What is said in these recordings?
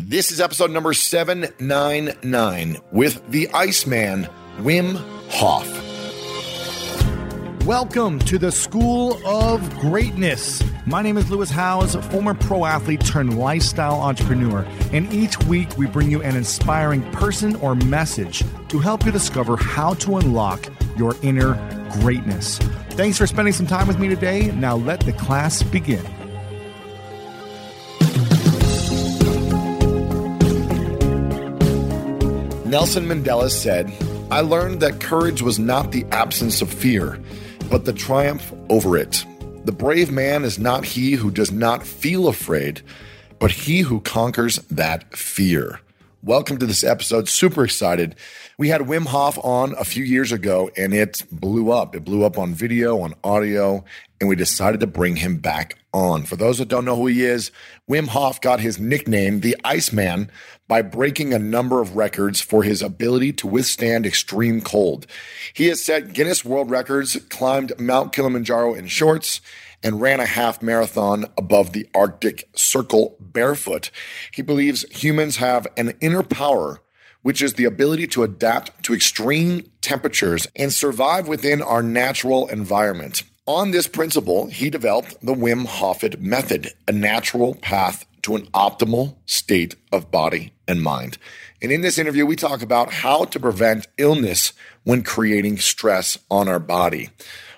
This is episode number 799 with the Iceman, Wim Hof. Welcome to the School of Greatness. My name is Lewis Howes, former pro athlete turned lifestyle entrepreneur, and each week we bring you an inspiring person or message to help you discover how to unlock your inner greatness. Thanks for spending some time with me today. Now let the class begin. Nelson Mandela said, I learned that courage was not the absence of fear, but the triumph over it. The brave man is not he who does not feel afraid, but he who conquers that fear. Welcome to this episode. Super excited. We had Wim Hof on a few years ago and it blew up. It blew up on video, on audio, and we decided to bring him back on. For those that don't know who he is, Wim Hof got his nickname, the Iceman, by breaking a number of records for his ability to withstand extreme cold. He has set Guinness World Records, climbed Mount Kilimanjaro in shorts, and ran a half marathon above the Arctic Circle barefoot. He believes humans have an inner power, which is the ability to adapt to extreme temperatures and survive within our natural environment. On this principle, he developed the Wim Hofit method, a natural path to an optimal state of body and mind. And in this interview, we talk about how to prevent illness when creating stress on our body.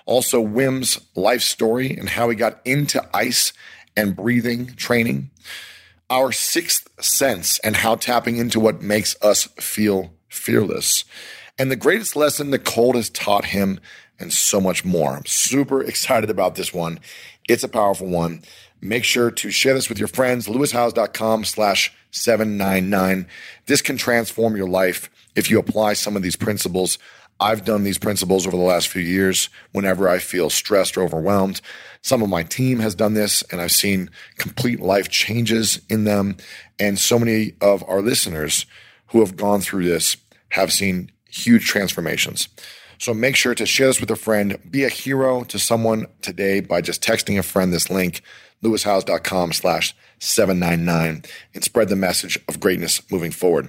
Also, Wim's life story and how he got into ice and breathing training. Our sixth sense and how tapping into what makes us feel fearless. And the greatest lesson cold has taught him, and so much more. I'm super excited about this one. It's a powerful one. Make sure to share this with your friends. lewishowes.com slash 799. This can transform your life if you apply some of these principles. I've done these principles over the last few years whenever I feel stressed or overwhelmed. Some of my team has done this and I've seen complete life changes in them. And so many of our listeners who have gone through this have seen huge transformations. So make sure to share this with a friend. Be a hero to someone today by just texting a friend this link, lewishowes.com slash 799, and spread the message of greatness moving forward.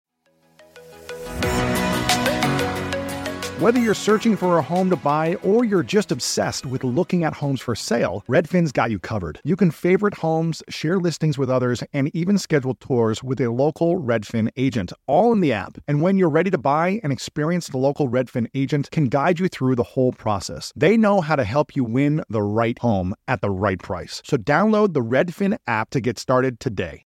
Whether you're searching for a home to buy or you're just obsessed with looking at homes for sale, Redfin's got you covered. You can favorite homes, share listings with others, and even schedule tours with a local Redfin agent, all in the app. And when you're ready to buy, an experienced local Redfin agent can guide you through the whole process. They know how to help you win the right home at the right price. So download the Redfin app to get started today.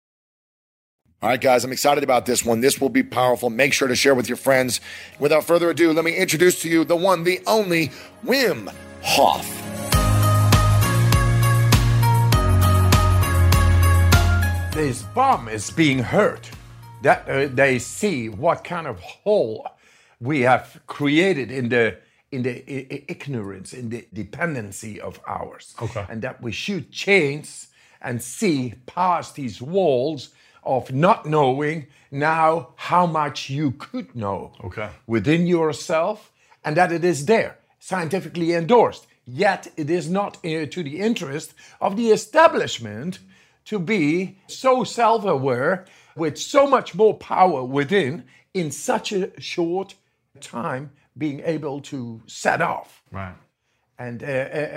All right, guys, I'm excited about this one. This will be powerful. Make sure to share with your friends. Without further ado, let me introduce to you the one, the only Wim Hof. This bomb is being hurt. That uh, they see what kind of hole we have created in the in the I- I- ignorance, in the dependency of ours, Okay. and that we should change and see past these walls of not knowing now how much you could know Okay. within yourself and that it is there, scientifically endorsed. Yet it is not uh, to the interest of the establishment to be so self aware with so much more power within in such a short time being able to set off. Right. And uh, uh,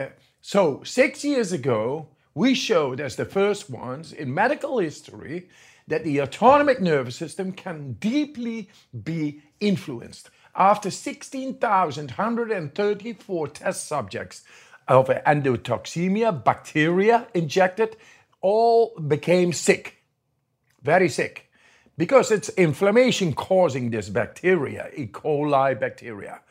uh, so, six years ago, we showed as the first ones in medical history that the autonomic nervous system can deeply be influenced. After 16,134 test subjects of endotoxemia, bacteria injected, all became sick, very sick, because it's inflammation causing this bacteria, E. coli bacteria.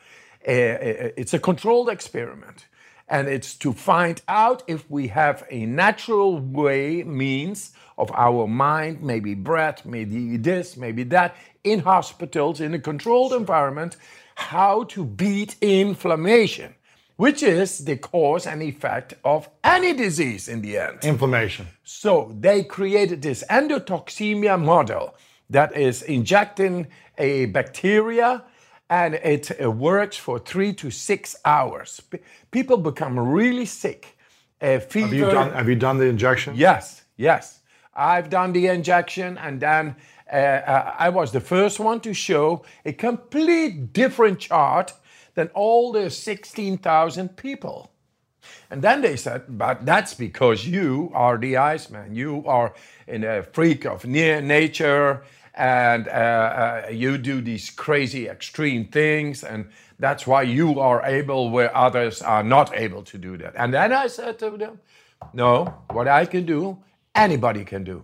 Uh, uh, it's a controlled experiment and it's to find out if we have a natural way means of our mind maybe breath maybe this maybe that in hospitals in a controlled environment how to beat inflammation which is the cause and effect of any disease in the end Inflammation. so they created this endotoxemia model that is injecting a bacteria and it uh, works for three to six hours. P- People become really sick. Uh, fever. Have you done have you done the injection? Yes, yes. I've done the injection, and then uh, uh, I was the first one to show a complete different chart than all the 16,000 people. And then they said, but that's because you are the Iceman. You are in a freak of near nature and uh, uh, you do these crazy extreme things. And that's why you are able where others are not able to do that. And then I said to them, no, what I can do, anybody can do.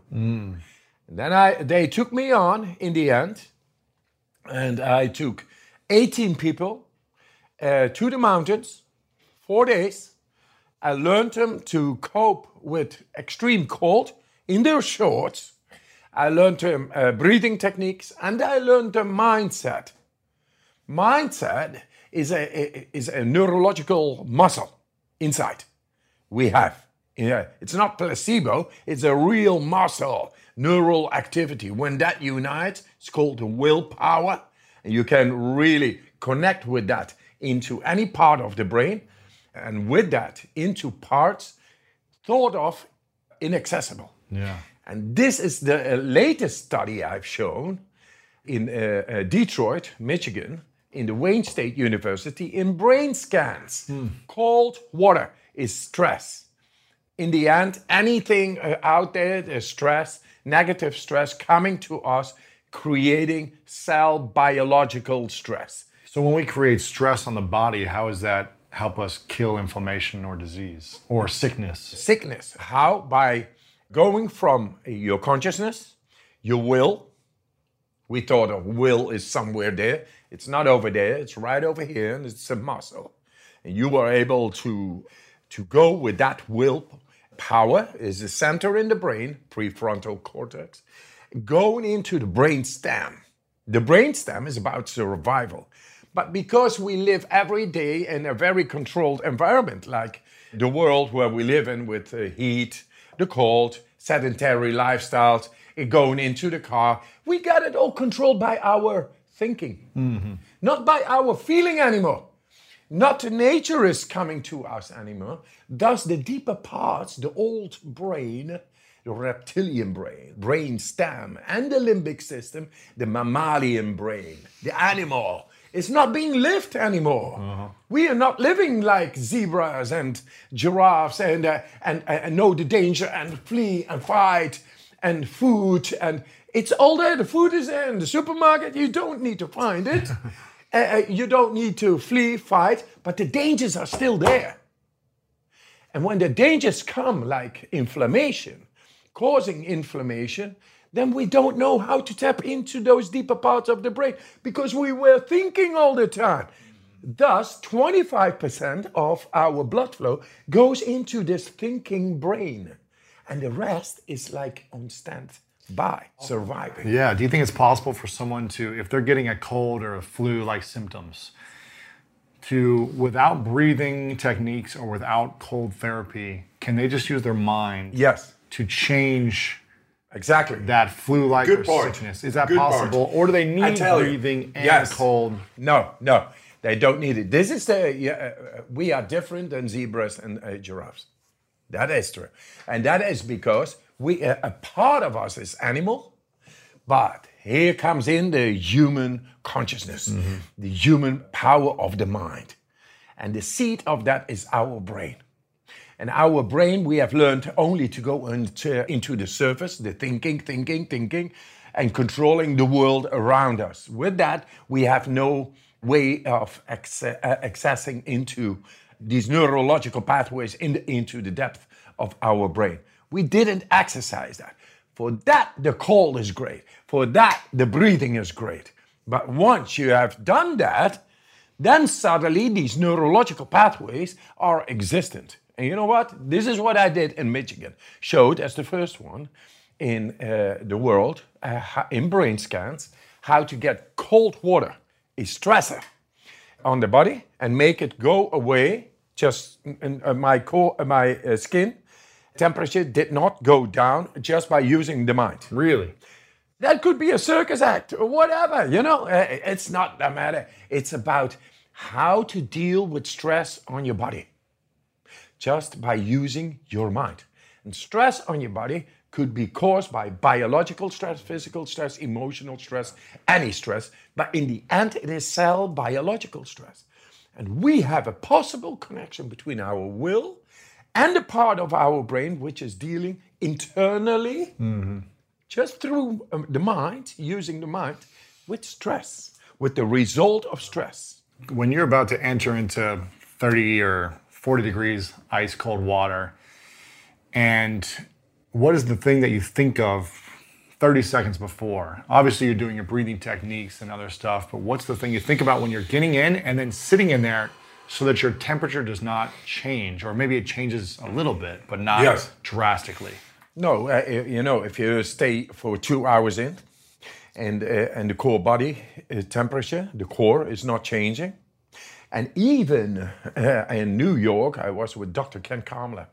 And then I, they took me on in the end, and I took 18 people uh, to the mountains, four days. I learned them to cope with extreme cold in their shorts. I learned them uh, breathing techniques, and I learned them mindset. Mindset is a, is a neurological muscle inside we have. It's not placebo, it's a real muscle, neural activity. When that unites, it's called willpower, and you can really connect with that into any part of the brain, and with that into parts thought of inaccessible. Yeah. And this is the uh, latest study I've shown in uh, uh, Detroit, Michigan, in the Wayne State University in brain scans. Cold water is stress. In the end, anything uh, out there, the stress, negative stress coming to us, creating cell biological stress. So when we create stress on the body, how does that help us kill inflammation or disease or sickness? sickness. How? By going from your consciousness, your will. We thought of will is somewhere there. It's not over there. It's right over here, and it's a muscle. And you are able to to go with that will power is the center in the brain, prefrontal cortex, going into the brain stem. The brain stem is about survival. But because we live every day in a very controlled environment, like the world where we live in with the heat, the cold, sedentary lifestyles, it going into the car, we got it all controlled by our thinking, mm-hmm. not by our feeling anymore. Not nature is coming to us anymore. Thus, the deeper parts, the old brain, the reptilian brain, brain stem, and the limbic system, the mammalian brain, the animal, is not being lived anymore. We are not living like zebras and giraffes and, uh, and, and know the danger and flee and fight and food and it's all there. The food is there in the supermarket. You don't need to find it. Uh, uh, you don't need to flee, fight, but the dangers are still there. And when the dangers come, like inflammation, causing inflammation, then we don't know how to tap into those deeper parts of the brain because we were thinking all the time. Thus, 25% of our blood flow goes into this thinking brain, and the rest is like on standby, surviving. Yeah. Do you think it's possible for someone to, if they're getting a cold or a flu like symptoms, to, without breathing techniques or without cold therapy, can they just use their mind Yes, to change exactly. that flu like Good or point. sickness? Is that Good possible? Or do they need tell you, breathing and yes. cold? No, no, they don't need it. This is the uh, we are different than zebras and uh, giraffes. That is true, and that is because we uh, a part of us is animal, But here comes in the human consciousness, the human power of the mind. And the seat of that is our brain. And our brain, we have learned only to go into, the surface, the thinking, thinking, thinking, and controlling the world around us. With that, we have no way of uh, accessing into these neurological pathways in the, into the depth of our brain. We didn't exercise that. For that, the call is great. For that, the breathing is great. But once you have done that, then suddenly these neurological pathways are existent. And you know what? This is what I did in Michigan. Showed as the first one in uh, the world uh, in brain scans how to get cold water, a stressor, on the body and make it go away. Just in, uh, my core, uh, my uh, skin temperature did not go down just by using the mind. Really? That could be a circus act or whatever, you know. Uh, It's not the matter. It's about how to deal with stress on your body just by using your mind. And stress on your body could be caused by biological stress, physical stress, emotional stress, any stress. But in the end, it is cell biological stress. And we have a possible connection between our will and the part of our brain which is dealing internally just through um, the mind, using the mind, with stress, with the result of stress. When you're about to enter into 30 or 40 degrees ice cold water, and what is the thing that you think of 30 seconds before? Obviously, you're doing your breathing techniques and other stuff, but what's the thing you think about when you're getting in and then sitting in there so that your temperature does not change, or maybe it changes a little bit, but not Yes. drastically? No, uh, you know, if you stay for two hours in, and uh, and the core body uh, temperature, the core is not changing, and even uh, in New York, I was with Dr. Ken Kamler,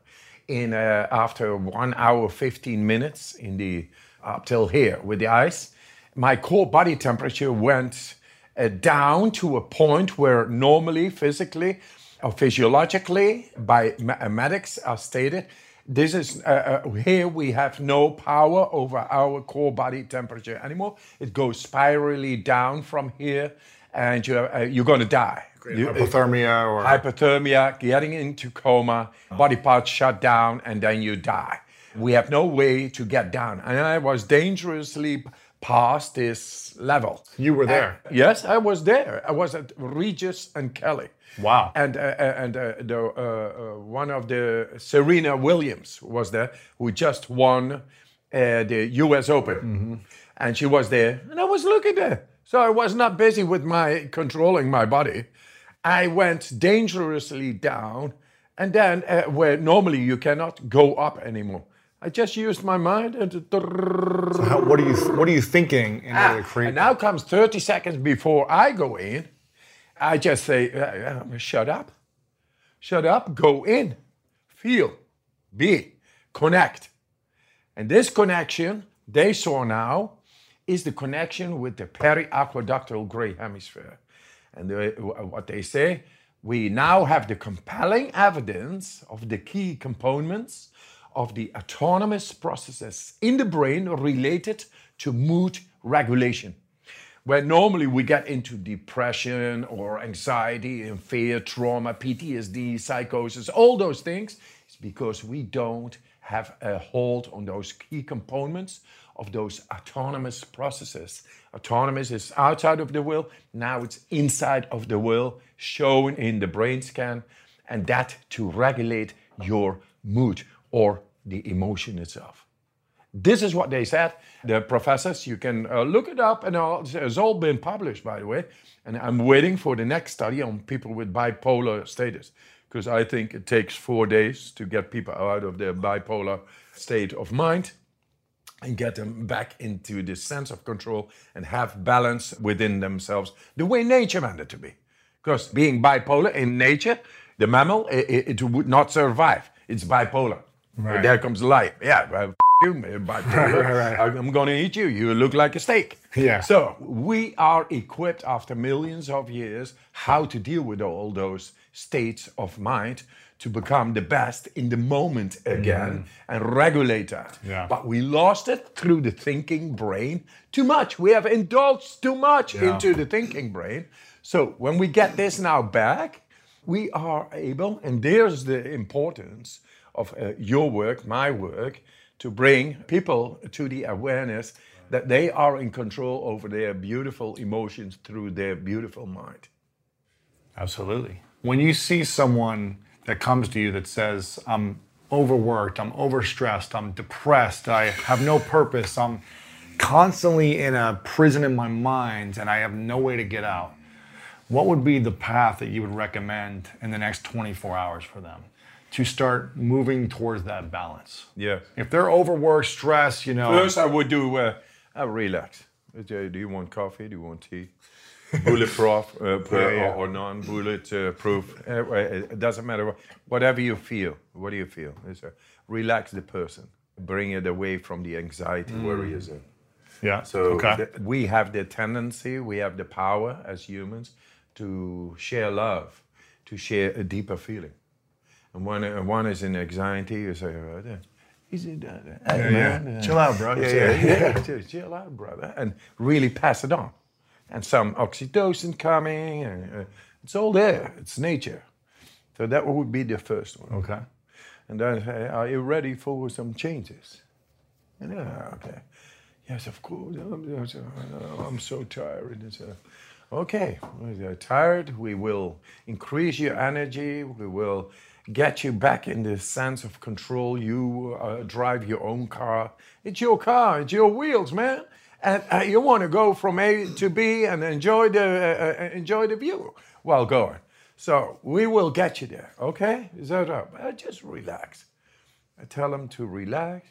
in uh, after one hour fifteen minutes in the up till here with the ice, my core body temperature went uh, down to a point where normally physically or physiologically by ma- medics are stated this is uh, uh, here we have no power over our core body temperature anymore it goes spirally down from here and you're, uh, you're going to die You- Hypothermia or hypothermia, getting into coma, body parts shut down, and then you die. We have no way to get down. And I was dangerously past this level. you were there. Yes, I was there. I was at Regis and Kelly. Wow. And uh, and uh, the uh, uh, one of the Serena Williams was there, who just won uh, the U.S. Open, and she was there, and I was looking there. So I was not busy with my controlling my body. I went dangerously down, and then uh, where normally you cannot go up anymore. I just used my mind and. How, what are you What are you thinking in order to? And now comes 30 seconds before I go in. I just say, shut up. Shut up, go in, feel, be, connect. And this connection they saw now is the connection with the periaqueductal gray hemisphere. And the, uh, what they say, we now have the compelling evidence of the key components of the autonomous processes in the brain related to mood regulation. Where normally we get into depression or anxiety and fear, trauma, PTSD, psychosis, all those things, it's because we don't have a hold on those key components of those autonomous processes. Autonomous is outside of the will, now it's inside of the will, shown in the brain scan, and that to regulate your mood or the emotion itself. This is what they said. The professors, you can uh, look it up, and all, it's all been published, by the way. And I'm waiting for the next study on people with bipolar status, because I think it takes four days to get people out of their bipolar state of mind and get them back into this sense of control and have balance within themselves, the way nature meant it to be. Because being bipolar in nature, the mammal, it, it- would not survive. It's bipolar. Right. There comes life. Yeah, well, f- you, bipolar. Right, right. I'm going to eat you. You look like a steak. Yeah. So we are equipped after millions of years how to deal with all those states of mind to become the best in the moment again and regulate that. Yeah. But we lost it through the thinking brain too much. We have indulged too much into the thinking brain. So when we get this now back, we are able, and there's the importance of uh, your work, my work, to bring people to the awareness that they are in control over their beautiful emotions through their beautiful mind. Absolutely. When you see someone that comes to you that says, I'm overworked, I'm overstressed, I'm depressed, I have no purpose, I'm constantly in a prison in my mind, and I have no way to get out, what would be the path that you would recommend in the next 24 hours for them to start moving towards that balance? Yeah. If they're overworked, stressed, you know. First, I would do uh, a relax. Do you want coffee? Do you want tea? Bulletproof uh, Yeah, yeah. or, or non-bullet uh. Uh, it doesn't matter. Whatever you feel. What do you feel? It's a, relax the person. Bring it away from the anxiety where he is in. yeah. So okay. th- we have the tendency, we have the power as humans to share love, to share a deeper feeling. And when uh, one is in anxiety, you say, oh, that- easy, uh, Yeah, man, yeah. uh, Chill out, bro. yeah, yeah, yeah, chill- chill out, brother, and really pass it on. And some oxytocin coming, and uh, it's all there. It's nature. So that would be the first one. Okay. And then say, are you ready for some changes? And, yeah, okay. Yes, of course. I'm, I'm so tired. And so, okay, You're tired. We will increase your energy. We will get you back in the sense of control. You uh, drive your own car. It's your car. It's your wheels, man. And uh, you want to go from A to B and enjoy the uh, uh, enjoy the view while going. So we will get you there. Okay? Is that up? Uh, just relax. I tell them to relax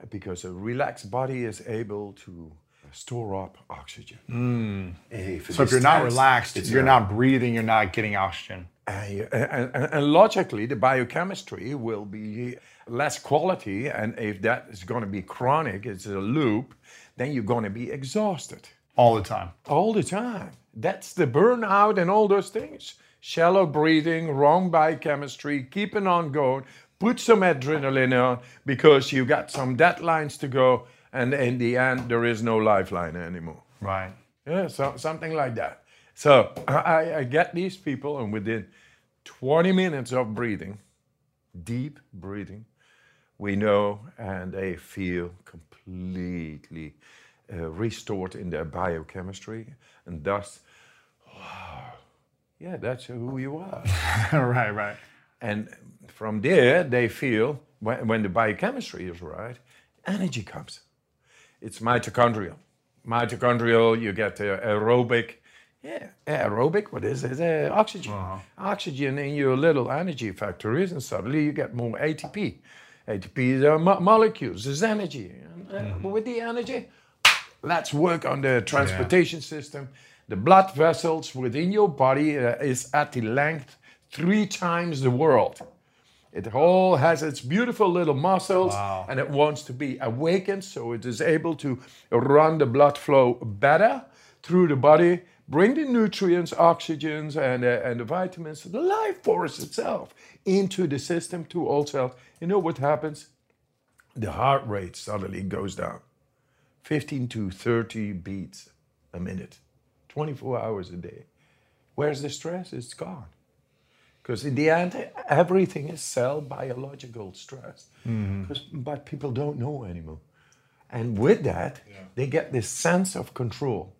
uh, because a relaxed body is able to store up oxygen. If So if you're not relaxed, you're not breathing, you're not getting oxygen. and, and- and logically, the biochemistry will be less quality. And if that is going to be chronic, it's a loop, then you're going to be exhausted All the time. all the time. That's the burnout and all those things. Shallow breathing, wrong biochemistry, keeping on going, put some adrenaline on because you got some deadlines to go, and in the end, there is no lifeline anymore. Right. Yeah, so, something like that. So I, I get these people, and within 20 minutes of breathing, deep breathing, we know, and they feel completely uh, restored in their biochemistry, and thus, yeah, that's who you are. right, right. And from there, they feel when, when the biochemistry is right, energy comes. It's mitochondrial. Mitochondrial, you get uh, aerobic. Yeah, aerobic, what is it? Uh, oxygen. Oxygen in your little energy factories, and suddenly you get more ATP. ATP is uh, mo- molecules, is energy. And, uh, With the energy, let's work on the transportation system. The blood vessels within your body uh, is at the length three times the world. It all has its beautiful little muscles and it wants to be awakened so it is able to run the blood flow better through the body, bring the nutrients, oxygens, and, uh, and the vitamins, the life force itself into the system to all cells. You know what happens? The heart rate suddenly goes down 15 to 30 beats a minute, 24 hours a day. Where's the stress? It's gone. Because in the end, everything is cell biological stress. 'Cause- but people don't know anymore. And with that, they get this sense of control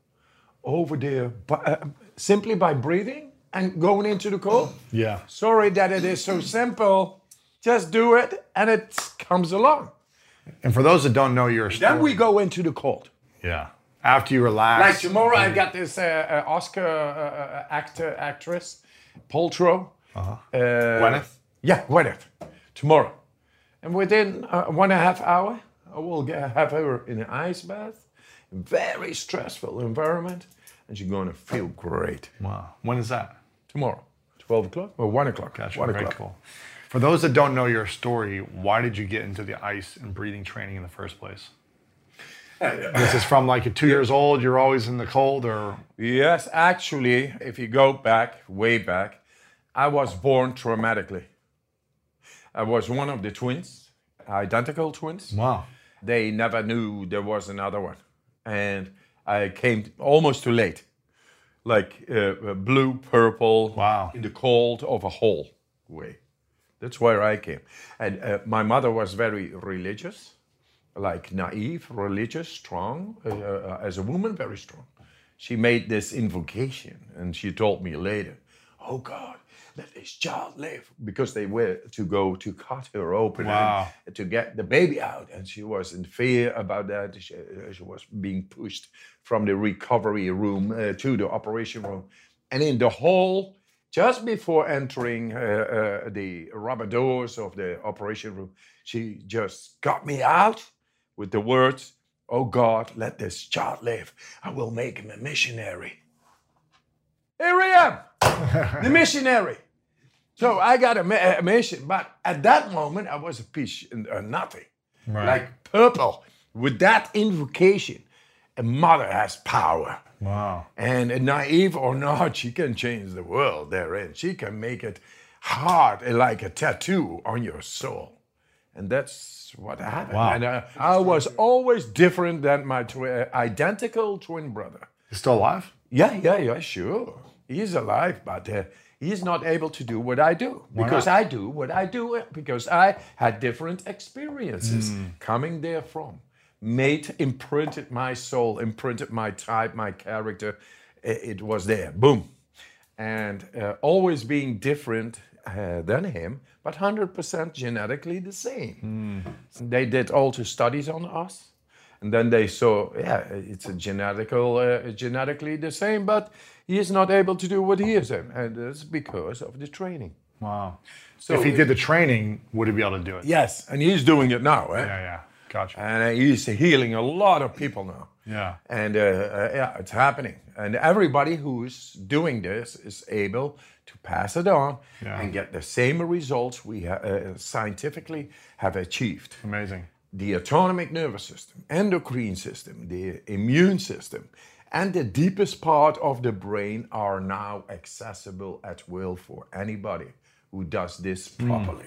over there uh, simply by breathing and going into the cold. Yeah. Sorry that it is so simple. Just do it and it comes along. And for those that don't know your story, Then we go into the cold. yeah. After you relax, Like tomorrow, I got this uh, uh, Oscar uh, uh, actor, actress, Paltrow. Uh-huh. Gwyneth? Yeah, Gwyneth. Tomorrow. And within uh, one and a half hour, I will get, have her in an ice bath. Very stressful environment. And she's going to feel great. Wow. When is that? Tomorrow. 12 o'clock? Or 1 o'clock. Gotcha. 1 o'clock. cool. For those that don't know your story, why did you get into the ice and breathing training in the first place? This is from like you're two years old, you're always in the cold, or Yes, actually, if you go back, way back, I was born traumatically. I was one of the twins, identical twins. Wow. They never knew there was another one. And I came almost too late. Like uh, uh, blue, purple, Wow. in the cold of a whole way. That's where I came. And uh, my mother was very religious, like naive, religious, strong. Uh, uh, as a woman, very strong. She made this invocation and she told me later, Oh God, let this child live. Because they were to go to cut her open Wow. and to get the baby out. And she was in fear about that. She, uh, she was being pushed from the recovery room uh, to the operation room. And in the hall, just before entering uh, uh, the rubber doors of the operation room, she just got me out with the words, Oh God, let this child live. I will make him a missionary. Here I am, the missionary. So I got a, a mission, but at that moment I was a piece uh, nothing, like purple. With that invocation, a mother has power. Wow. And naive or not, she can change the world therein. She can make it hard, uh, like a tattoo on your soul. And that's what happened. Wow. And uh, I was always different than my twi- uh, identical twin brother. He's still alive? Yeah, yeah, yeah, sure. He's alive, but uh, he's not able to do what I do because I do what I do because I had different experiences coming there from. Made, imprinted my soul, imprinted my type, my character. It was there, boom. And uh, always being different uh, than him, but 100% genetically the same. They did all also studies on us. And then they saw, yeah, it's a genetical, uh, genetically the same, but he is not able to do what he is, in, and it's because of the training. Wow. So if he did the training, would he be able to do it? yes, and he's doing it now, eh? Yeah, yeah. Gotcha. and uh, he's healing a lot of people now. Yeah. and uh, uh, yeah, it's happening, and everybody who's doing this is able to pass it on Yeah. and get the same results we ha- uh, scientifically have achieved. Amazing. the autonomic nervous system, endocrine system, the immune system, and the deepest part of the brain are now accessible at will for anybody who does this hmm. properly.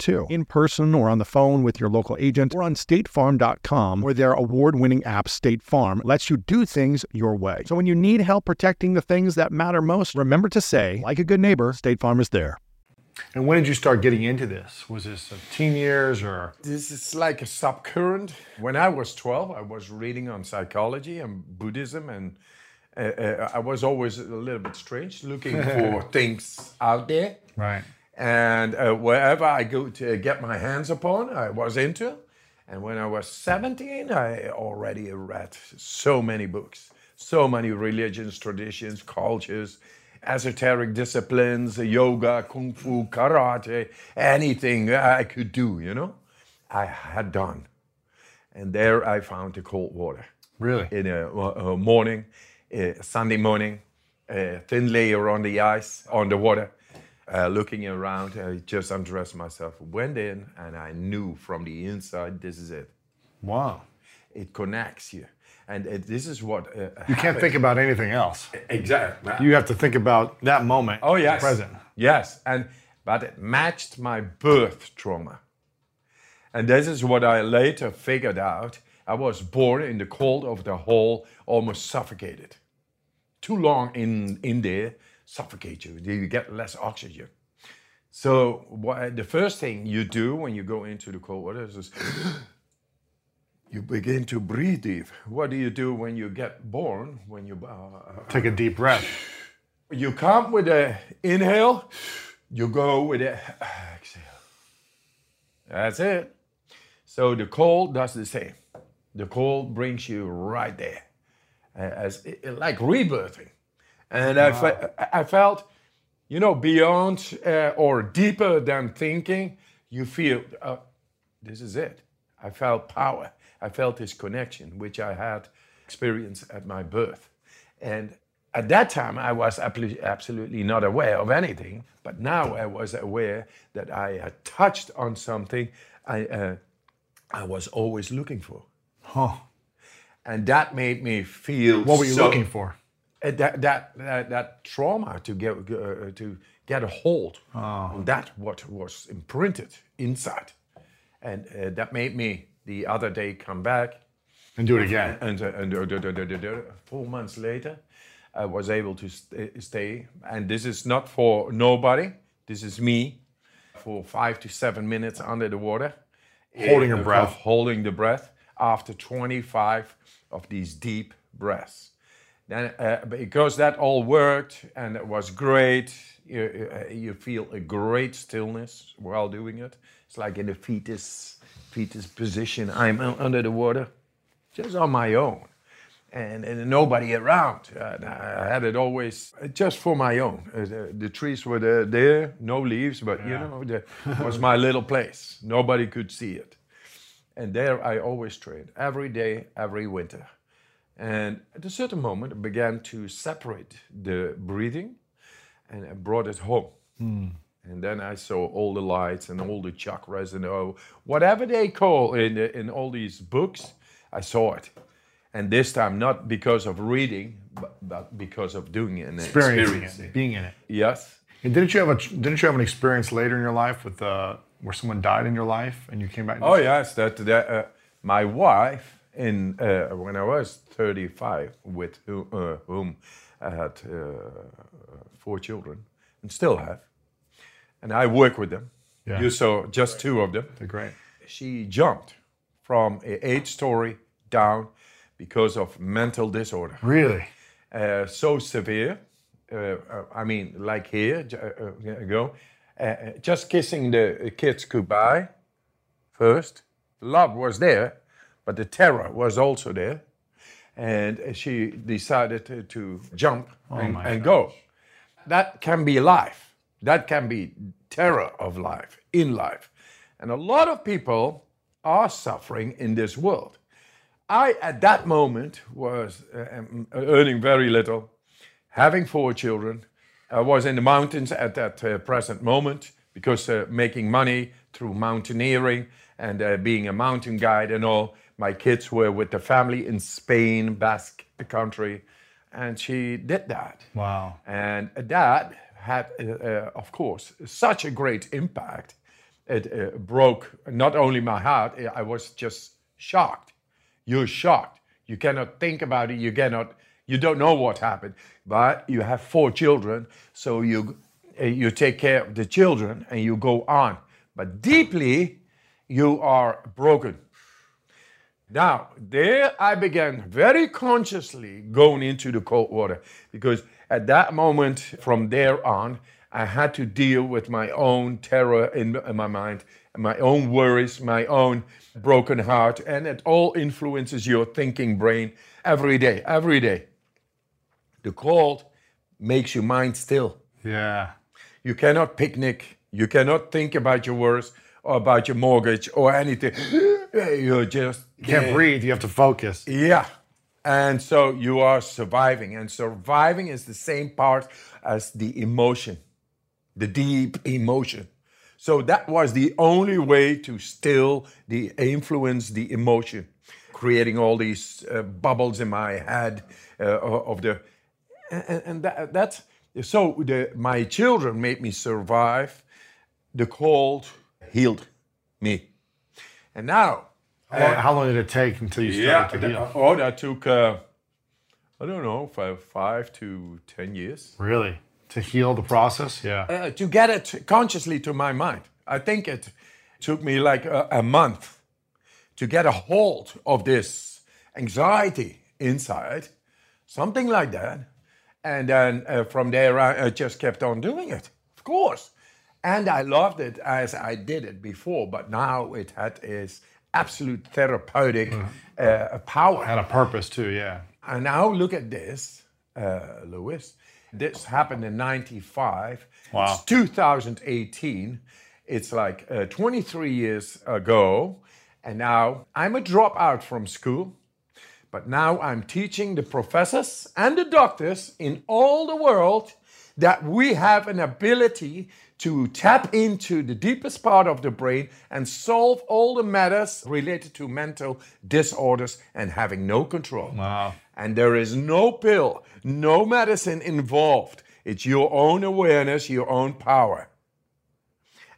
too. In person or on the phone with your local agent or on statefarm.com, where their award winning app, State Farm, lets you do things your way. So when you need help protecting the things that matter most, remember to say, like a good neighbor, State Farm is there. And when did you start getting into this? Was this teen years or? This is like a subcurrent. When I was 12, I was reading on psychology and Buddhism and uh, uh, I was always a little bit strange, looking for things out there. Right. And uh, wherever I go to get my hands upon, I was into. And when I was 17, I already read so many books, so many religions, traditions, cultures, esoteric disciplines, yoga, kung fu, karate, anything I could do, you know, I had done. And there I found the cold water Really? in a, a morning, a Sunday morning, a thin layer on the ice, on the water. Uh, looking around, I just undressed myself, went in, and I knew from the inside, this is it. Wow. It connects you. And it, this is what. Uh, You can't think about anything else. Exactly. You have to think about that moment. Oh yes, Present. Yes, and but it matched my birth trauma, and this is what I later figured out. I was born in the cold of the hole, almost suffocated. Too long in in there, suffocate you. You get less oxygen. So what, the first thing you do when you go into the cold water is you begin to breathe deep. What do you do when you get born? When you uh, Take a deep breath. you come with a inhale, you go with an exhale. That's it. So the cold does the same. The cold brings you right there, uh, as like rebirthing. And I, fe- I felt, you know, beyond uh, or deeper than thinking, you feel, uh, this is it. I felt power. I felt this connection, which I had experienced at my birth. And at that time, I was absolutely not aware of anything. But now I was aware that I had touched on something I, uh, I was always looking for. Huh. And that made me feel. What were you so- looking for? Uh, that that that, that trauma to get uh, to get a hold Oh. on that what was imprinted inside, and uh, that made me the other day come back, And do it again. and uh, and uh, duh, duh, four months later, I was able to st- stay. And this is not for nobody. This is me, for five to seven minutes under the water, Holding your Uh, breath. holding the breath after 25 of these deep breaths. Then, uh, because that all worked and it was great, you, uh, you feel a great stillness while doing it. It's like in a fetus, fetus position. I'm under the water, just on my own, and, and nobody around. And I had it always just for my own. Uh, the, the trees were there, there, no leaves, but you know, the, was my little place. Nobody could see it. And there I always trained, every day, every winter. And at a certain moment, I began to separate the breathing and I brought it home. And then I saw all the lights and all the chakras and oh, whatever they call in, the, in all these books, I saw it. And this time, not because of reading, but, but because of doing it and Experiencing experiencing. it. Being in it. Yes. And didn't you have a didn't you have an experience later in your life with uh, where someone died in your life and you came back? Oh yes, that that uh, my wife in uh, when I was 35, with who, uh, whom I had uh, four children and still have, and I work with them. Yeah. You saw just two of them. They're great. She jumped from a eight story down because of mental disorder Really? uh, so severe. Uh, uh, I mean, like here, uh, uh, go, uh, just kissing the kids goodbye first. Love was there, but the terror was also there. And she decided to, to jump and, my and go. That can be life. That can be terror of life, in life. And a lot of people are suffering in this world. I, at that moment, was uh, um, earning very little, having four children. I was in the mountains at that uh, present moment because uh, making money through mountaineering and uh, being a mountain guide and all. My kids were with the family in Spain, Basque country, and she did that. Wow. And that had, uh, uh, of course, such a great impact. It uh, broke not only my heart, I was just shocked. You're shocked. You cannot think about it. You cannot, you don't know what happened. But you have four children, so you, uh, you take care of the children and you go on. But deeply, you are broken. Now, there I began very consciously going into the cold water because at that moment, from there on, I had to deal with my own terror in, in my mind, my own worries, my own broken heart, and it all influences your thinking brain every day, every day. The cold makes your mind still. Yeah. You cannot picnic. You cannot think about your worries or about your mortgage or anything. You're just You can't breathe. You have to focus. yeah. And so you are surviving. And surviving is the same part as the emotion, the deep emotion. So that was the only way to still the influence the emotion, creating all these uh, bubbles in my head uh, of the, and, and that, that's so. The, my children made me survive. The cold healed me, and now How long, how long did it take until you started to that- heal? oh, that took, uh, I don't know, five, five to 10 years Really? To heal the process? Yeah. uh, to get it consciously to my mind. I think it took me like a, a month to get a hold of this anxiety inside, something like that. And then uh, from there, I, I just kept on doing it, of course. And I loved it as I did it before, but now it had its absolute therapeutic uh, power. Had a purpose too, yeah. And now look at this, uh, Lewis. This happened in 95. Wow. It's 2018. It's like uh, 23 years ago. And now I'm a dropout from school. But now I'm teaching the professors and the doctors in all the world that we have an ability to tap into the deepest part of the brain and solve all the matters related to mental disorders and having no control. Wow. And there is no pill, no medicine involved. It's your own awareness, your own power.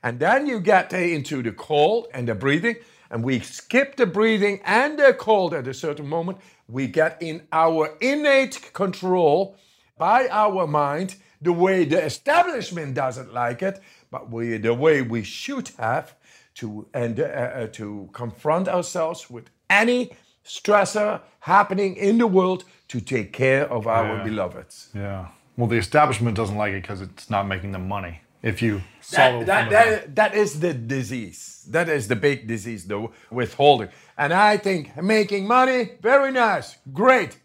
And then you get into the cold and the breathing, and we skip the breathing and the cold at a certain moment. We get in our innate control by our mind, the way the establishment doesn't like it, but we, the way we should have to and uh, uh, to confront ourselves with any stressor happening in the world to take care of our Yeah. beloveds. Yeah. Well, the establishment doesn't like it because it's not making them money. If you solve that, that, that, that is the disease. That is the big disease, the withholding. And I think making money, very nice, great.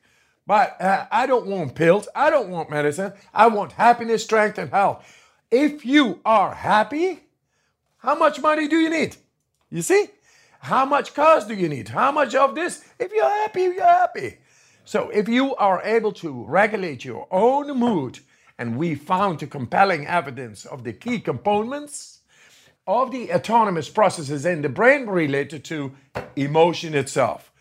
But uh, I don't want pills. I don't want medicine. I want happiness, strength, and health. If you are happy, how much money do you need? You see? How much cars do you need? How much of this? If you're happy, you're happy. So if you are able to regulate your own mood, and we found the compelling evidence of the key components of the autonomous processes in the brain related to emotion itself.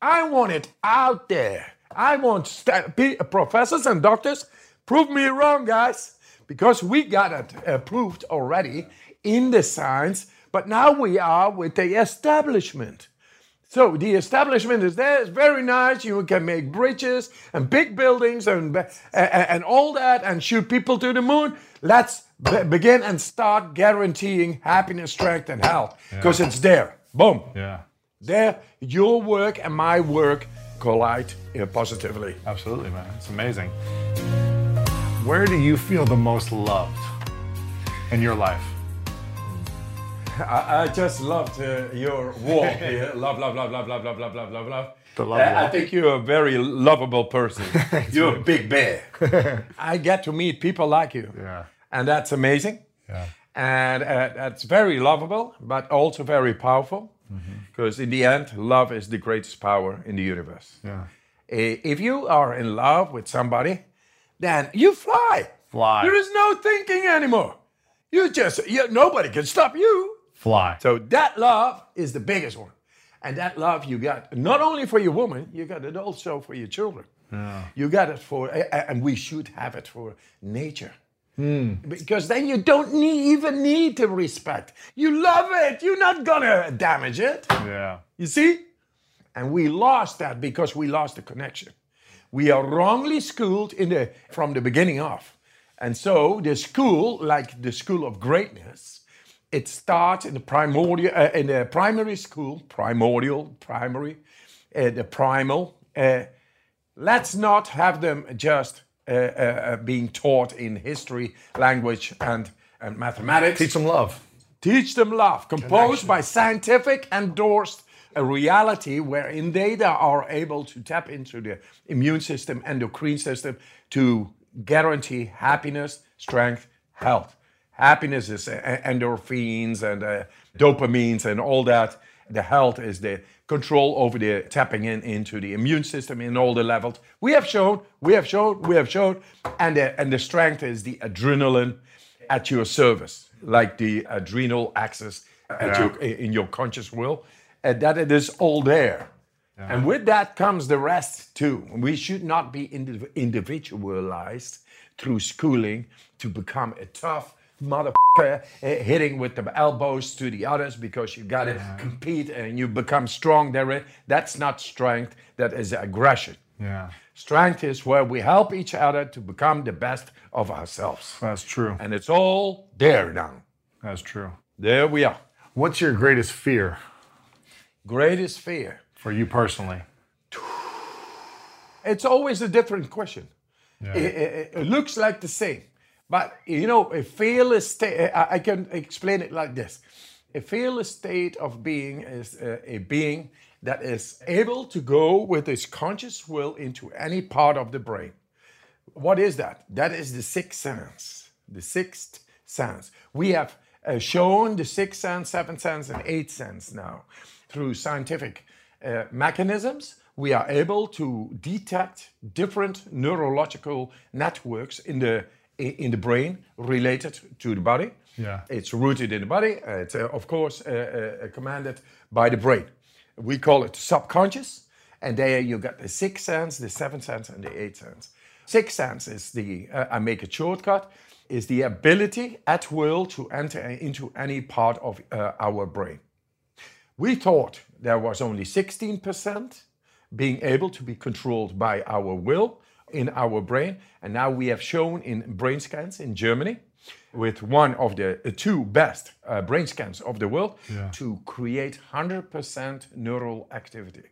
I want it out there. I want be- professors and doctors prove me wrong, guys, because we got it uh, proved already in the science. But now we are with the establishment. So the establishment is there. It's very nice. You can make bridges and big buildings and and, and all that and shoot people to the moon. Let's be- begin and start guaranteeing happiness, strength, and health because it's there. Boom. Yeah. There, your work and my work collide uh, positively. Absolutely, man. It's amazing. Where do you feel the most loved in your life? I, I just loved uh, your walk here. Love, love, love, love, love, love, love, love, love, love. The love Uh, I think you're a very lovable person. you're a big bear. I get to meet people like you. Yeah. And that's amazing. Yeah. And uh, that's very lovable, but also very powerful. Mm-hmm. Because in the end, love is the greatest power in the universe. Yeah. Eh, if you are in love with somebody, then you fly. Fly. There is no thinking anymore. You just, you, nobody can stop you. Fly. So that love is the biggest one. And that love you got not only for your woman, you got it also for your children. Yeah. You got it for, a- a- and we should have it for nature. Because then you don't need, even need to respect. You love it. You're not gonna damage it. Yeah. You see? And we lost that because we lost the connection. We are wrongly schooled in the from the beginning of. And so the school, like the school of greatness, It starts in the primordial, uh, in the primary school, primordial, primary, uh, the primal. Uh, let's not have them just being taught in history, language, and, and mathematics. Teach them love. Teach them love, composed by scientific endorsed a reality wherein they are able to tap into the immune system, endocrine system to guarantee happiness, strength, health. Happiness is uh, endorphins and uh, dopamines and all that. The health is the control over the tapping in into the immune system in all the levels. We have shown, we have shown, we have shown, and the, and the strength is the adrenaline at your service, like the adrenal axis at your, in your conscious will, and that it is all there. And with that comes the rest too. We should not be indiv- individualized through schooling to become a tough motherfucker eh, hitting with the elbows to the others because you got to compete and you become strong there. That's not strength, that is aggression. Yeah. Strength is where we help each other to become the best of ourselves. That's true. And it's all there now. That's true. There we are. What's your greatest fear Greatest fear. for you personally? It's always a different question. It, it- it looks like the same, but you know, a fearless state. I, I can explain it like this: a fearless state of being is a, a being that is able to go with its conscious will into any part of the brain. What is that? That is the sixth sense. The sixth sense. We have uh, shown the sixth sense, seventh sense, and eighth sense now through scientific uh, mechanisms. We are able to detect different neurological networks in the in the brain related to the body. Yeah. It's rooted in the body. Uh, It's uh, of course uh, uh, commanded by the brain. We call it subconscious, and there you got the sixth sense, the seventh sense, and the eighth sense. Sixth sense is the uh, I make a shortcut is the ability at will to enter into any part of uh, our brain. We thought there was only 16% being able to be controlled by our will in our brain. And now we have shown in brain scans in Germany with one of the uh, two best uh, brain scans of the world to create 100% neural activity.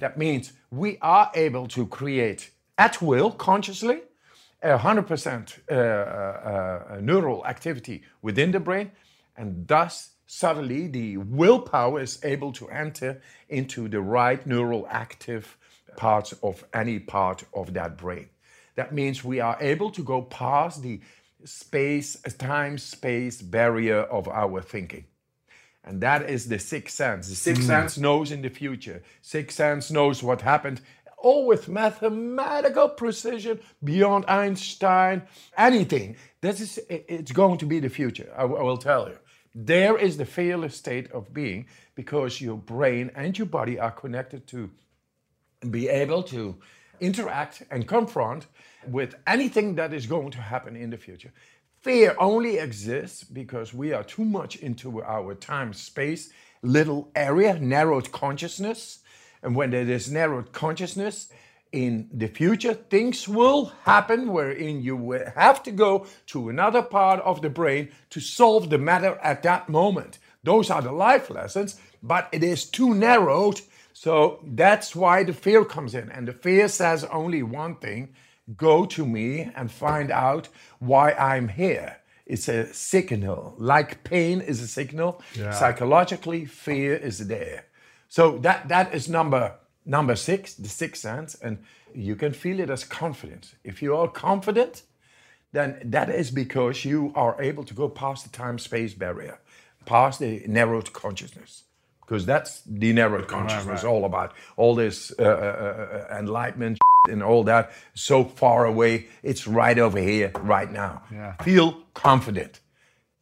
That means we are able to create at will, consciously, 100% uh, uh, neural activity within the brain, and thus suddenly the willpower is able to enter into the right neural active parts of any part of that brain. That means we are able to go past the space, time space barrier of our thinking. And that is the sixth sense. The sixth mm. sense knows in the future. Sixth sense knows what happened, all with mathematical precision beyond Einstein, anything. This is it's going to be the future. I, I will tell you. There is the fearless state of being because your brain and your body are connected to be able to interact and confront with anything that is going to happen in the future. Fear only exists because we are too much into our time space little area, narrowed consciousness. And when there is narrowed consciousness, in the future, things will happen wherein you will have to go to another part of the brain to solve the matter at that moment. Those are the life lessons, but it is too narrowed. So that's why the fear comes in. And the fear says only one thing go to me and find out why I'm here. It's a signal. Like pain is a signal, psychologically, fear is there. So that that is number number six, the sixth sense, and you can feel it as confidence. If you are confident, then that is because you are able to go past the time-space barrier, past the narrowed consciousness, because that's the narrowed consciousness all about. All this uh, uh, uh, enlightenment and all that, so far away. It's right over here, right now. Yeah. Feel confident.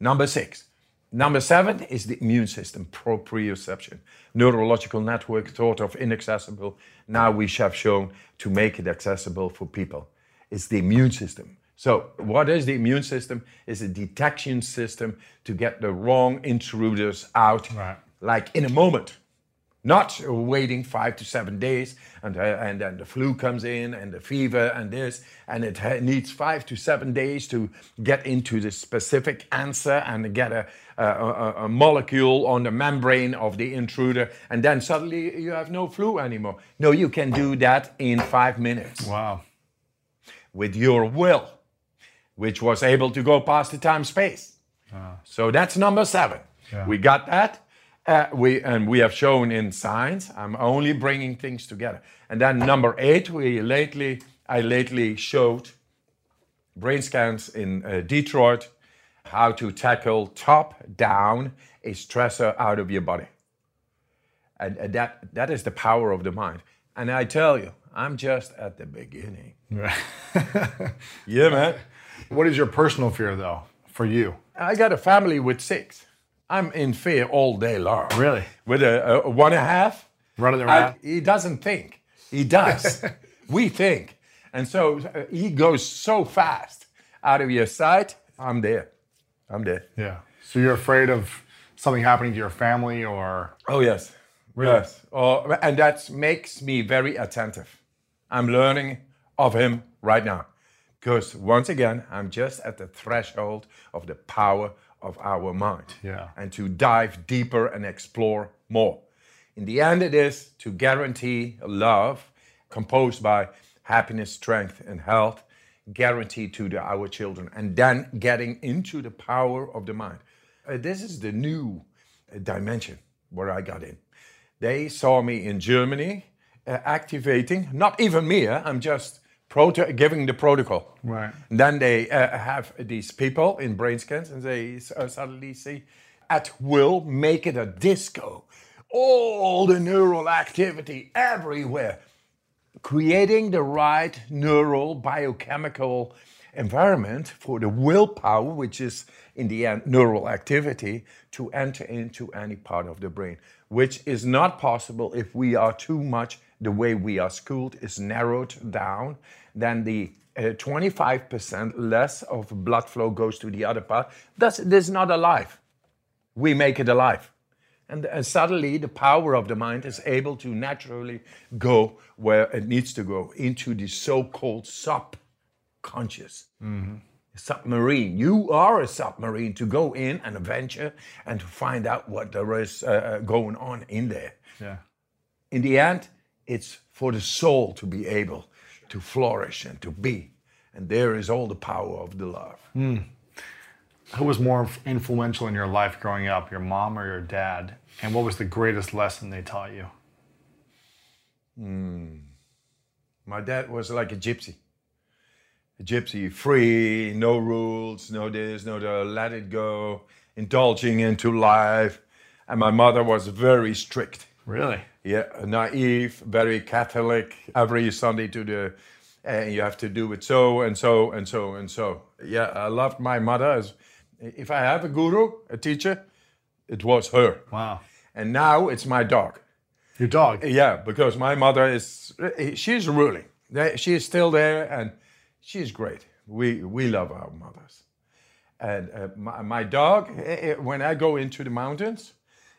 Number six. Number seven is the immune system, proprioception. Neurological network thought of inaccessible. Now we have shown to make it accessible for people. It's the immune system. So, what is the immune system? It's a detection system to get the wrong intruders out, Right. Like in a moment. Not waiting five to seven days and, uh, and then the flu comes in and the fever and this, and it needs five to seven days to get into the specific answer and get a, a, a, a molecule on the membrane of the intruder, and then suddenly you have no flu anymore. No, you can do that in five minutes Wow. with your will, which was able to go past the time space. So that's number seven. We got that. Uh, we and we have shown in science. I'm only bringing things together. And then number eight, we lately I lately showed brain scans in uh, Detroit how to tackle top down a stressor out of your body. And, and that that is the power of the mind. And I tell you, I'm just at the beginning. Yeah, man. What is your personal fear though for you? I got a family with six. I'm in fear all day long. Really? With a, a one and a half, Running I, around? he doesn't think. He does. we think. And so uh, he goes so fast out of your sight. I'm there. I'm there. yeah. So you're afraid of something happening to your family or Oh, yes. Yes. Oh, and that makes me very attentive. I'm learning of him right now. Because once again, I'm just at the threshold of the power of our mind. Yeah. And to dive deeper and explore more. In the end, it is to guarantee love composed by happiness, strength, and health, guaranteed to the, our children, and then getting into the power of the mind. Uh, this is the new uh, dimension where I got in. They saw me in Germany uh, activating, not even me, I'm just proto- giving the protocol. Right. And then they uh, have these people in brain scans and they uh, suddenly see at will make it a disco. All the neural activity everywhere, creating the right neural biochemical environment for the willpower, which is in the end neural activity, to enter into any part of the brain, which is not possible if we are too much the way we are schooled is narrowed down, then the uh, 25% less of blood flow goes to the other part. That's, this is not alive. We make it alive. And, and suddenly the power of the mind is able to naturally go where it needs to go into the so-called subconscious submarine. You are a submarine to go in and adventure and to find out what there is uh, uh, going on in there. Yeah. In the end, it's for the soul to be able to flourish and to be. And there is all the power of the love. Hmm. Who was more influential in your life growing up, your mom or your dad? And what was the greatest lesson they taught you? Hmm. My dad was like a gypsy. A gypsy, free, no rules, no this, no that, let it go, indulging into life. And my mother was very strict. Really? Yeah, naive, very Catholic. Every Sunday to the, and you have to do it so and so and so and so. Yeah, I loved my mother. As if I have a guru, a teacher, it was her. Wow. And now it's my dog. Your dog? Yeah, because my mother is she's ruling. She is still there, and she's great. We we love our mothers. And uh, my, my dog, eh, eh, when I go into the mountains,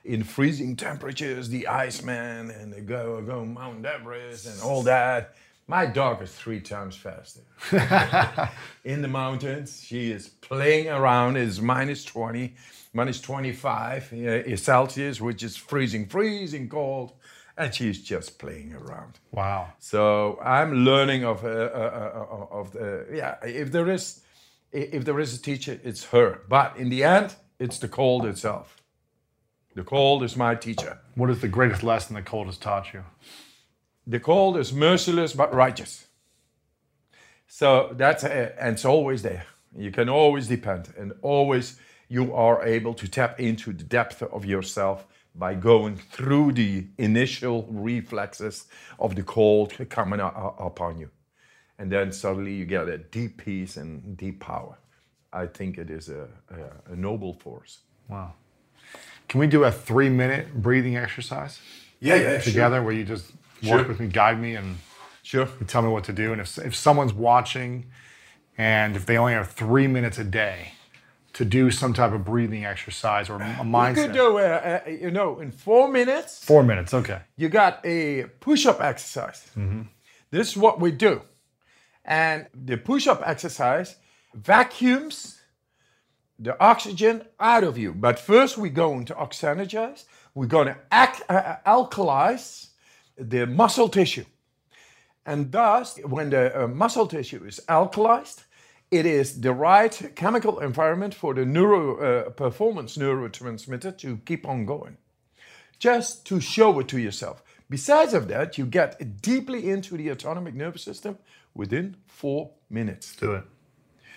in freezing temperatures, the Iceman and the go go Mount Everest and all that. My dog is three times faster. in the mountains, she is playing around. It's minus 20, minus 25 uh, Celsius, which is freezing, freezing cold, and she's just playing around. Wow. So I'm learning of uh, uh, uh, of the yeah. If there is if there is a teacher, it's her. But in the end, it's the cold itself. The cold is my teacher. What is the greatest lesson the cold has taught you? The cold is merciless but righteous. So that's uh, and it's always there. You can always depend, and always you are able to tap into the depth of yourself by going through the initial reflexes of the cold coming u- upon you, and then suddenly you get a deep peace and deep power. I think it is a, a, a noble force. Wow. Can we do a three minute breathing exercise Yeah, yeah, together where you just Sure. work with me, guide me, and Sure. you tell me what to do? And if, if someone's watching and if they only have three minutes a day to do some type of breathing exercise or a mindset, You could do, uh, uh, you know, in four minutes, Four minutes. Okay. you got a push-up exercise. This is what we do. And the push-up exercise vacuums the oxygen out of you. But first we're going to oxygenate. We're going to ac- uh, alkalize the muscle tissue. And thus, when the uh, muscle tissue is alkalized, it is the right chemical environment for the neuro uh, performance neurotransmitter to keep on going just to show it to yourself. Besides of that, you get deeply into the autonomic nervous system within four minutes. Do it.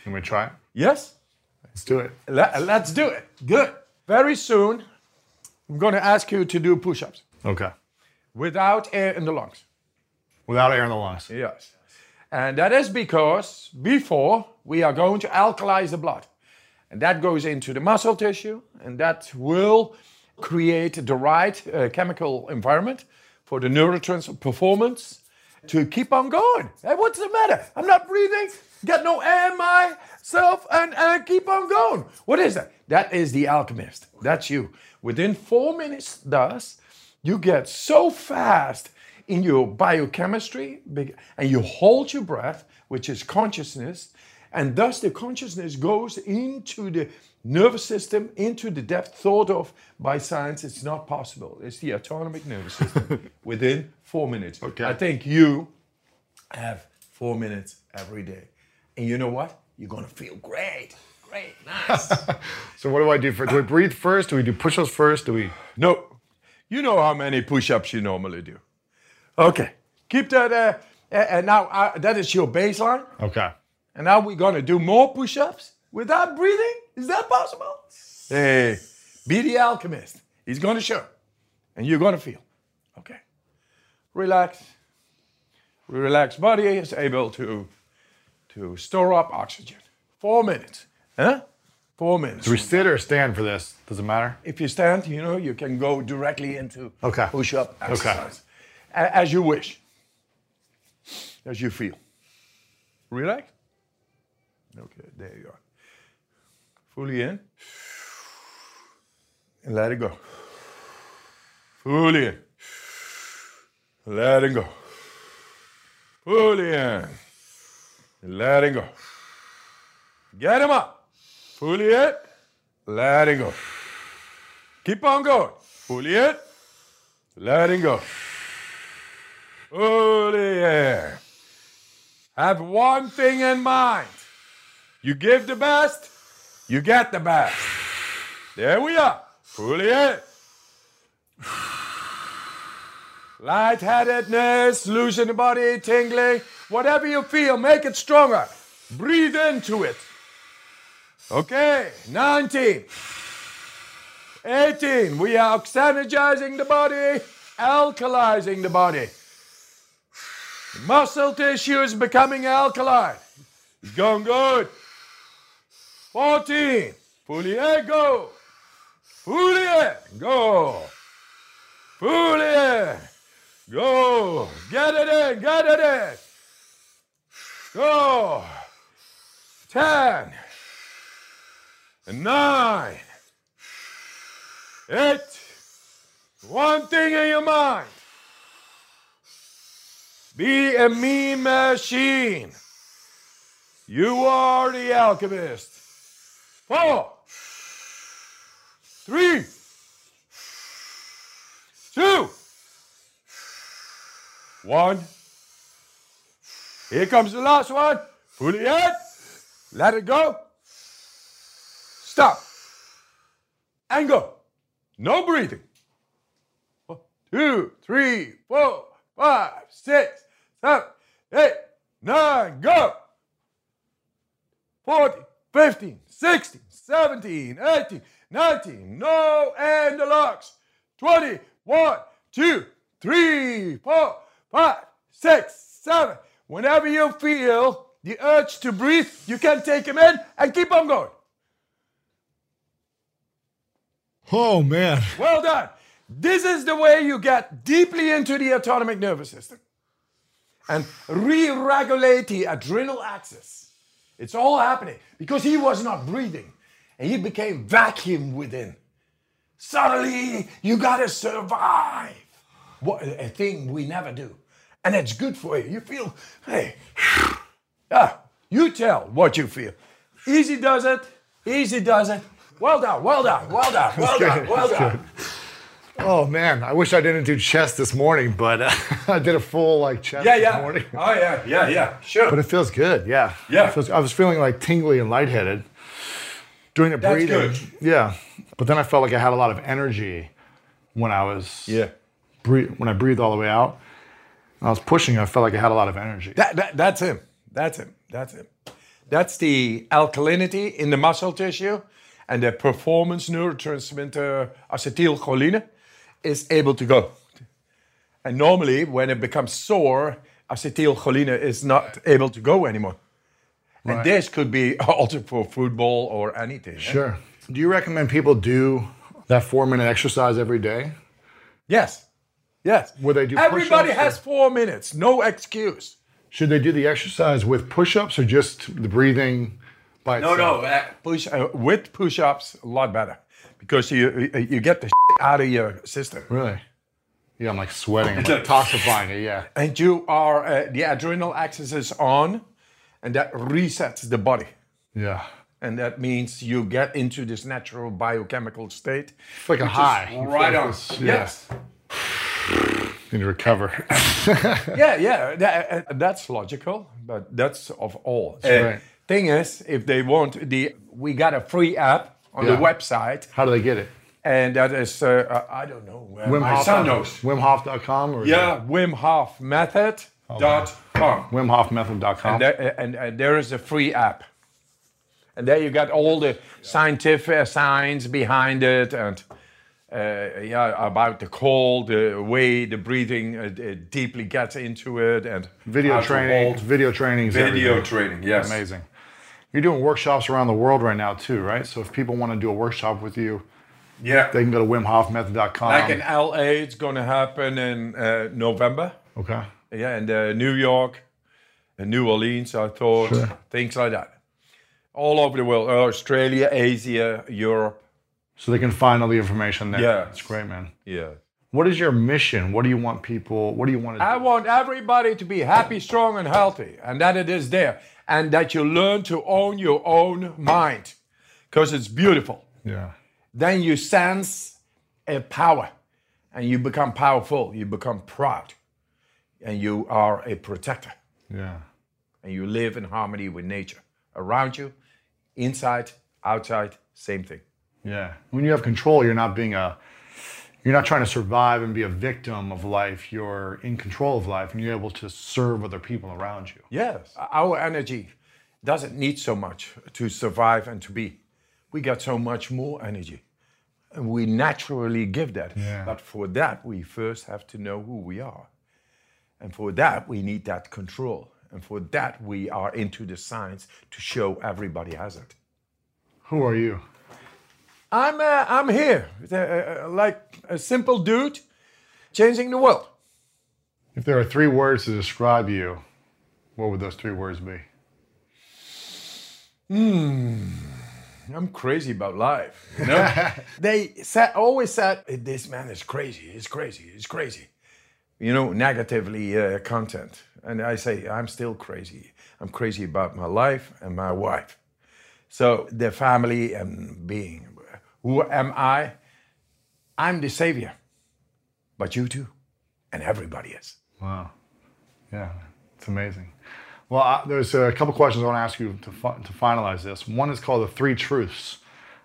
Can we try it? Yes? Let's do it. Let, us do it. Good. Very soon, I'm going to ask you to do push-ups Okay. without air in the lungs. Without air in the lungs. Yes. And that is because before we are going to alkalize the blood. And that goes into the muscle tissue, and that will create the right uh, chemical environment for the neurotransmitter performance to keep on going. Hey, what's the matter? I'm not breathing, got no air in myself, and, and keep on going. What is that? That is the alchemist. That's you. Within four minutes, thus, you get so fast in your biochemistry and you hold your breath, which is consciousness, and thus the consciousness goes into the nervous system, into the depth thought of by science. It's not possible. It's the autonomic nervous system within four minutes. Okay. I think you have four minutes every day. And you know what? You're going to feel great. Great. Nice. So what do I do for? Do we breathe first? Do we do push-ups first? Do we? No, you know how many push-ups you normally do. Okay, keep that. Uh, uh, and now uh, that is your baseline. Okay. And now we're gonna do more push-ups without breathing. Is that possible? Hey, be the alchemist. He's gonna show, and you're gonna feel. Okay, relax. Relax. body is able to to store up oxygen. Four minutes. Huh? Four minutes. Do we sit or stand for this? Does it matter? If you stand, you know, you can go directly into Okay. push-up exercise. A- As you wish. As you feel. Relax. Okay, there you are. Fully in. And let it go. Fully in. Let it go. Fully in. Let it go. Get him up. Let it go. Keep on going. Fully in. Letting go. Fully in. Have one thing in mind. You give the best, you get the best. There we are. Fully in. Lightheadedness, losing the body, tingling, whatever you feel, make it stronger. Breathe into it. Okay, 19. 18. We are oxygenizing the body, alkalizing the body. Muscle tissue is becoming alkaline. It's going good. 14. Fully in, go. In, go. In, go. Get it in, get it in. Go. 10. And Nine. Eight. One thing in your mind. Be a mean machine. You are the alchemist. Four. Three. Two. One. Here comes the last one. Pull it in. Let it go. Stop. And go. No breathing. One, two, three, four, five, six, seven, eight, nine, go. 14, 15, 16, 17, 18, 19, no, and the locks. 20, 1, 2, 3, 4, 5, 6, 7. Whenever you feel the urge to breathe, you can take him in and keep on going. Oh man. Well done. This is the way you get deeply into the autonomic nervous system and re regulate the adrenal axis. It's all happening because he was not breathing. and he became vacuum within. Suddenly, you gotta survive. What a thing we never do, and it's good for you. You feel, hey, ah, you tell what you feel. Easy does it. Easy does it. Well done. Well done. Well done. Well done. Well done. Oh man, I wish I didn't do chest this morning, but uh, I did a full like chest Yeah, this morning. Oh yeah, yeah, yeah. Sure. But it feels good, yeah. Yeah. Feels- I was feeling like tingly and lightheaded doing the That's breathing. good. Yeah. But then I felt like I had a lot of energy when I was yeah. breathe, when I breathed all the way out. I was pushing, I felt like I had a lot of energy. That, that, that's him. That's him. That's him. That's the alkalinity in the muscle tissue, and the performance neurotransmitter acetylcholine is able to go. And normally, when it becomes sore, acetylcholine is not able to go anymore. And this could be altered for football or anything. eh? Sure. Do you recommend people do that four minute exercise every day? Yes. Yes. Would they do Everybody push-ups or- has four minutes. No excuse. Should they do the exercise with push ups or just the breathing by No, itself? no. Uh, push uh, with push-ups, a lot better because you you- you get the out of your system, Really? Yeah, I'm like sweating. I'm like toxifying it, yeah. and you are uh, the adrenal axis is on, and that resets the body, Yeah. and that means you get into this natural biochemical state. It's like a high. Right like on. this- yeah. Need to recover. Yeah, yeah. That, uh, that's logical, but that's of all. Uh, right. Thing is, if they want the, we got a free app on Yeah. the website, How do they get it? and that is uh, uh, I don't know. Uh, Wim my Hof. son knows. WimHof.com or Yeah, it Wim Hof Method dot com. WimHofMethod.com. And there, and, and there is a free app. And there you got all the scientific science behind it and uh, yeah, about the cold, the way the breathing uh, uh, deeply gets into it and video training. Video training. Video training, yes. Amazing. You're doing workshops around the world right now too, right? So if people want to do a workshop with you, Yeah. they can go to WimHofMethod.com. like in LA, it's going to happen in uh, November. okay. Yeah, and uh, New York, and New Orleans, I thought, Sure. things like that. All over the world, Australia, Asia, Europe. So they can find all the information there. Yeah. It's great, man. Yeah. What is your mission? What do you want people? What do you want to I do? want everybody to be happy, strong, and healthy, and that it is there, and that you learn to own your own mind, because it's beautiful. Yeah. Then you sense a power, and you become powerful. You become proud, and you are a protector, Yeah. and you live in harmony with nature around you, inside, outside, same thing. Yeah. When you have control, you're not being a you're not trying to survive and be a victim of life. You're in control of life and you're able to serve other people around you. Yes. Our energy doesn't need so much to survive and to be. We got so much more energy. And we naturally give that. Yeah. But for that, we first have to know who we are. And for that, we need that control. And for that, we are into the science to show everybody has it. Who are you? I'm, uh, I'm here, uh, uh, like a simple dude changing the world. If there are three words to describe you, what would those three words be? I'm crazy about life. You know? they said, always said, this man is crazy, he's crazy, he's crazy. You know, negatively uh, content. And I say, I'm still crazy. I'm crazy about my life and my wife. So the family and being. Who am I? I'm the savior. But you too. And everybody is. Wow. Yeah, it's amazing. Well, I, there's a couple questions I want to ask you to, to finalize this. One is called the three truths.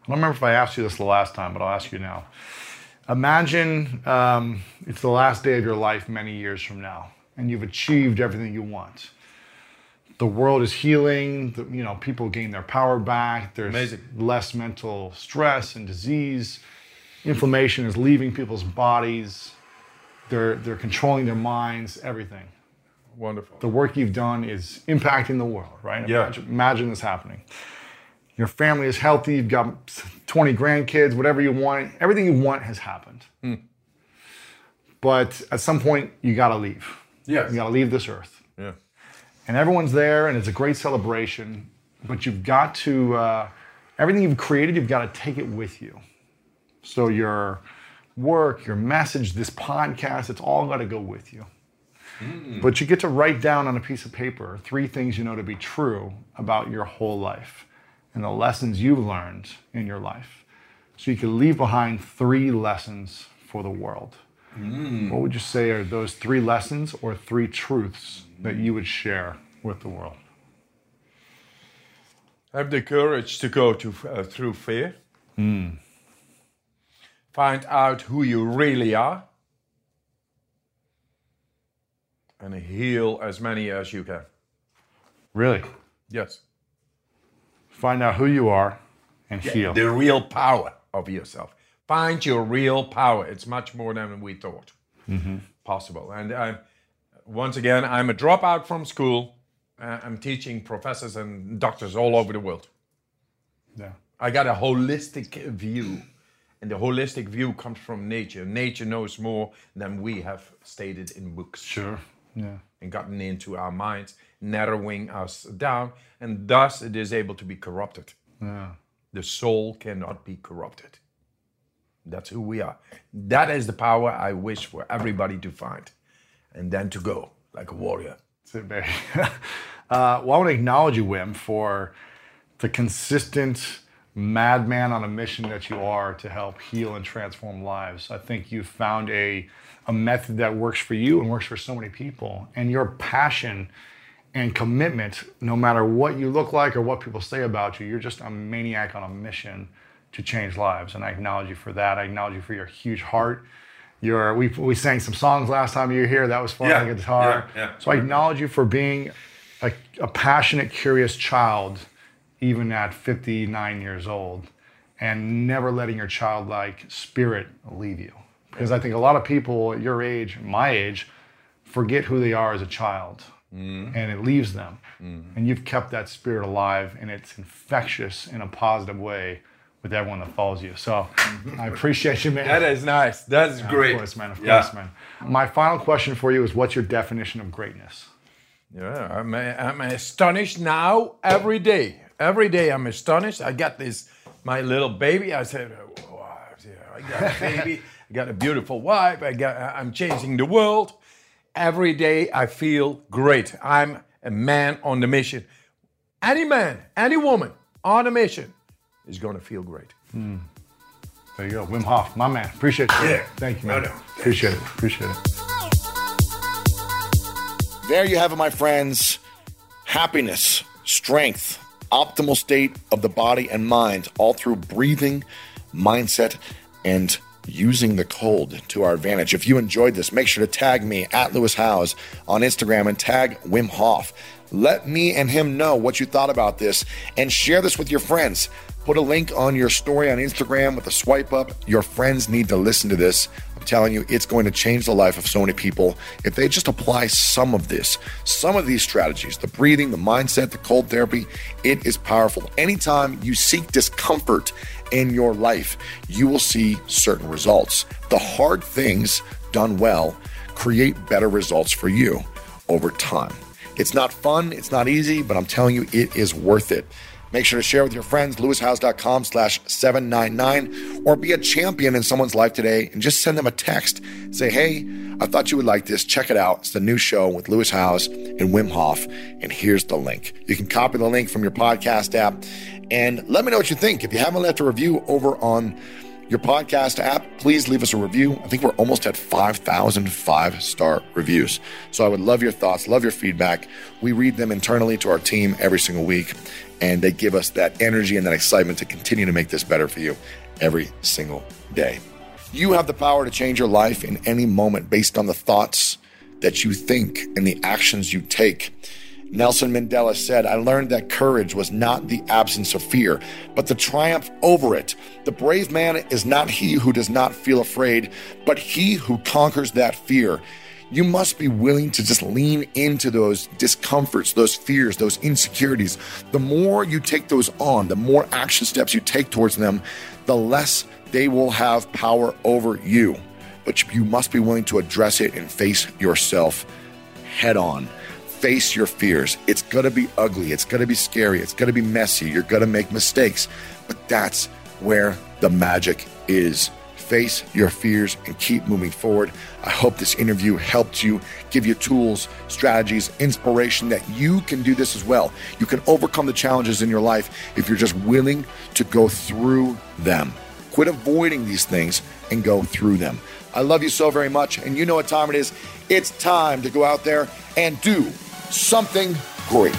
I don't remember if I asked you this the last time, but I'll ask you now. Imagine um, it's the last day of your life many years from now, and you've achieved everything you want. The world is healing. The, you know, people gain their power back. There's Amazing. less mental stress and disease. Inflammation is leaving people's bodies. They're they're controlling their minds. Everything Wonderful. the work you've done is impacting the world, right? Yeah. Imagine, imagine this happening. Your family is healthy, you've got 20 grandkids, whatever you want, everything you want has happened. Hmm. But at some point, you gotta leave. Yes. You gotta leave this earth. And everyone's there, and it's a great celebration, but you've got to uh, everything you've created, you've got to take it with you. So your work, your message, this podcast, it's all got to go with you. But you get to write down on a piece of paper three things you know to be true about your whole life and the lessons you've learned in your life. So you can leave behind three lessons for the world. What would you say are those three lessons or three truths that you would share with the world? Have the courage to go to, uh, through fear. Find out who you really are. And heal as many as you can. Really? Yes. Find out who you are and heal. The real power of yourself. Find your real power. It's much more than we thought possible. And uh, once again, I'm a dropout from school. Uh, I'm teaching professors and doctors all over the world. Yeah. I got a holistic view, and the holistic view comes from nature. Nature knows more than we have stated in books Sure. Yeah. and gotten into our minds, narrowing us down, and thus it is able to be corrupted. Yeah. The soul cannot be corrupted. That's who we are. That is the power I wish for everybody to find, and then to go like a warrior. Uh, well, I want to acknowledge you, Wim, for the consistent madman on a mission that you are to help heal and transform lives. I think you've found a, a method that works for you and works for so many people. And your passion and commitment, no matter what you look like or what people say about you, you're just a maniac on a mission to change lives. And I acknowledge you for that. I acknowledge you for your huge heart. Your, we, we sang some songs last time you were here. That was fun Yeah, on the guitar. yeah, yeah. So I acknowledge you for being a, a passionate, curious child, even at 59 years old, and never letting your childlike spirit leave you. Because I think a lot of people your age, my age, forget who they are as a child, mm-hmm. and it leaves them. Mm-hmm. And you've kept that spirit alive, and it's infectious in a positive way with everyone that follows you. So mm-hmm. I appreciate you, man. That is nice. That's great. Of course, man. Of Yeah. course, man. My final question for you is what's your definition of greatness? Yeah, I'm, I'm astonished now every day. Every day I'm astonished. I got this, my little baby. I said, oh, wow, yeah, I got a baby. I got a beautiful wife. I got, I'm changing the world. Every day I feel great. I'm a man on the mission. Any man, any woman on a mission is going to feel great. Hmm. There you go. Wim Hof, my man. Appreciate you. Yeah. Thank you, man. No, no. Appreciate it. Appreciate it. There you have it, my friends. Happiness, strength, optimal state of the body and mind, all through breathing, mindset, and using the cold to our advantage. If you enjoyed this, make sure to tag me at Lewis Howes on Instagram and tag Wim Hof. Let me and him know what you thought about this and share this with your friends. Put a link on your story on Instagram with a swipe up. Your friends need to listen to this. I'm telling you, it's going to change the life of so many people if they just apply some of this, some of these strategies the breathing, the mindset, the cold therapy. It is powerful. Anytime you seek discomfort in your life, you will see certain results. The hard things done well create better results for you over time. It's not fun, it's not easy, but I'm telling you, it is worth it. Make sure to share with your friends, lewishowes.com slash 799, or be a champion in someone's life today and just send them a text. Say, hey, I thought you would like this. Check it out. It's the new show with Lewis Howes and Wim Hof. And here's the link. You can copy the link from your podcast app and let me know what you think. If you haven't left a review over on your podcast app, please leave us a review. I think we're almost at 5,000 five star reviews. So I would love your thoughts, love your feedback. We read them internally to our team every single week, and they give us that energy and that excitement to continue to make this better for you every single day. You have the power to change your life in any moment based on the thoughts that you think and the actions you take. Nelson Mandela said, I learned that courage was not the absence of fear, but the triumph over it. The brave man is not he who does not feel afraid, but he who conquers that fear. You must be willing to just lean into those discomforts, those fears, those insecurities. The more you take those on, the more action steps you take towards them, the less they will have power over you. But you must be willing to address it and face yourself head on. Face your fears. It's going to be ugly. It's going to be scary. It's going to be messy. You're going to make mistakes. But that's where the magic is. Face your fears and keep moving forward. I hope this interview helped you, give you tools, strategies, inspiration that you can do this as well. You can overcome the challenges in your life if you're just willing to go through them. Quit avoiding these things and go through them. I love you so very much, and you know what time it is. It's time to go out there and do something great.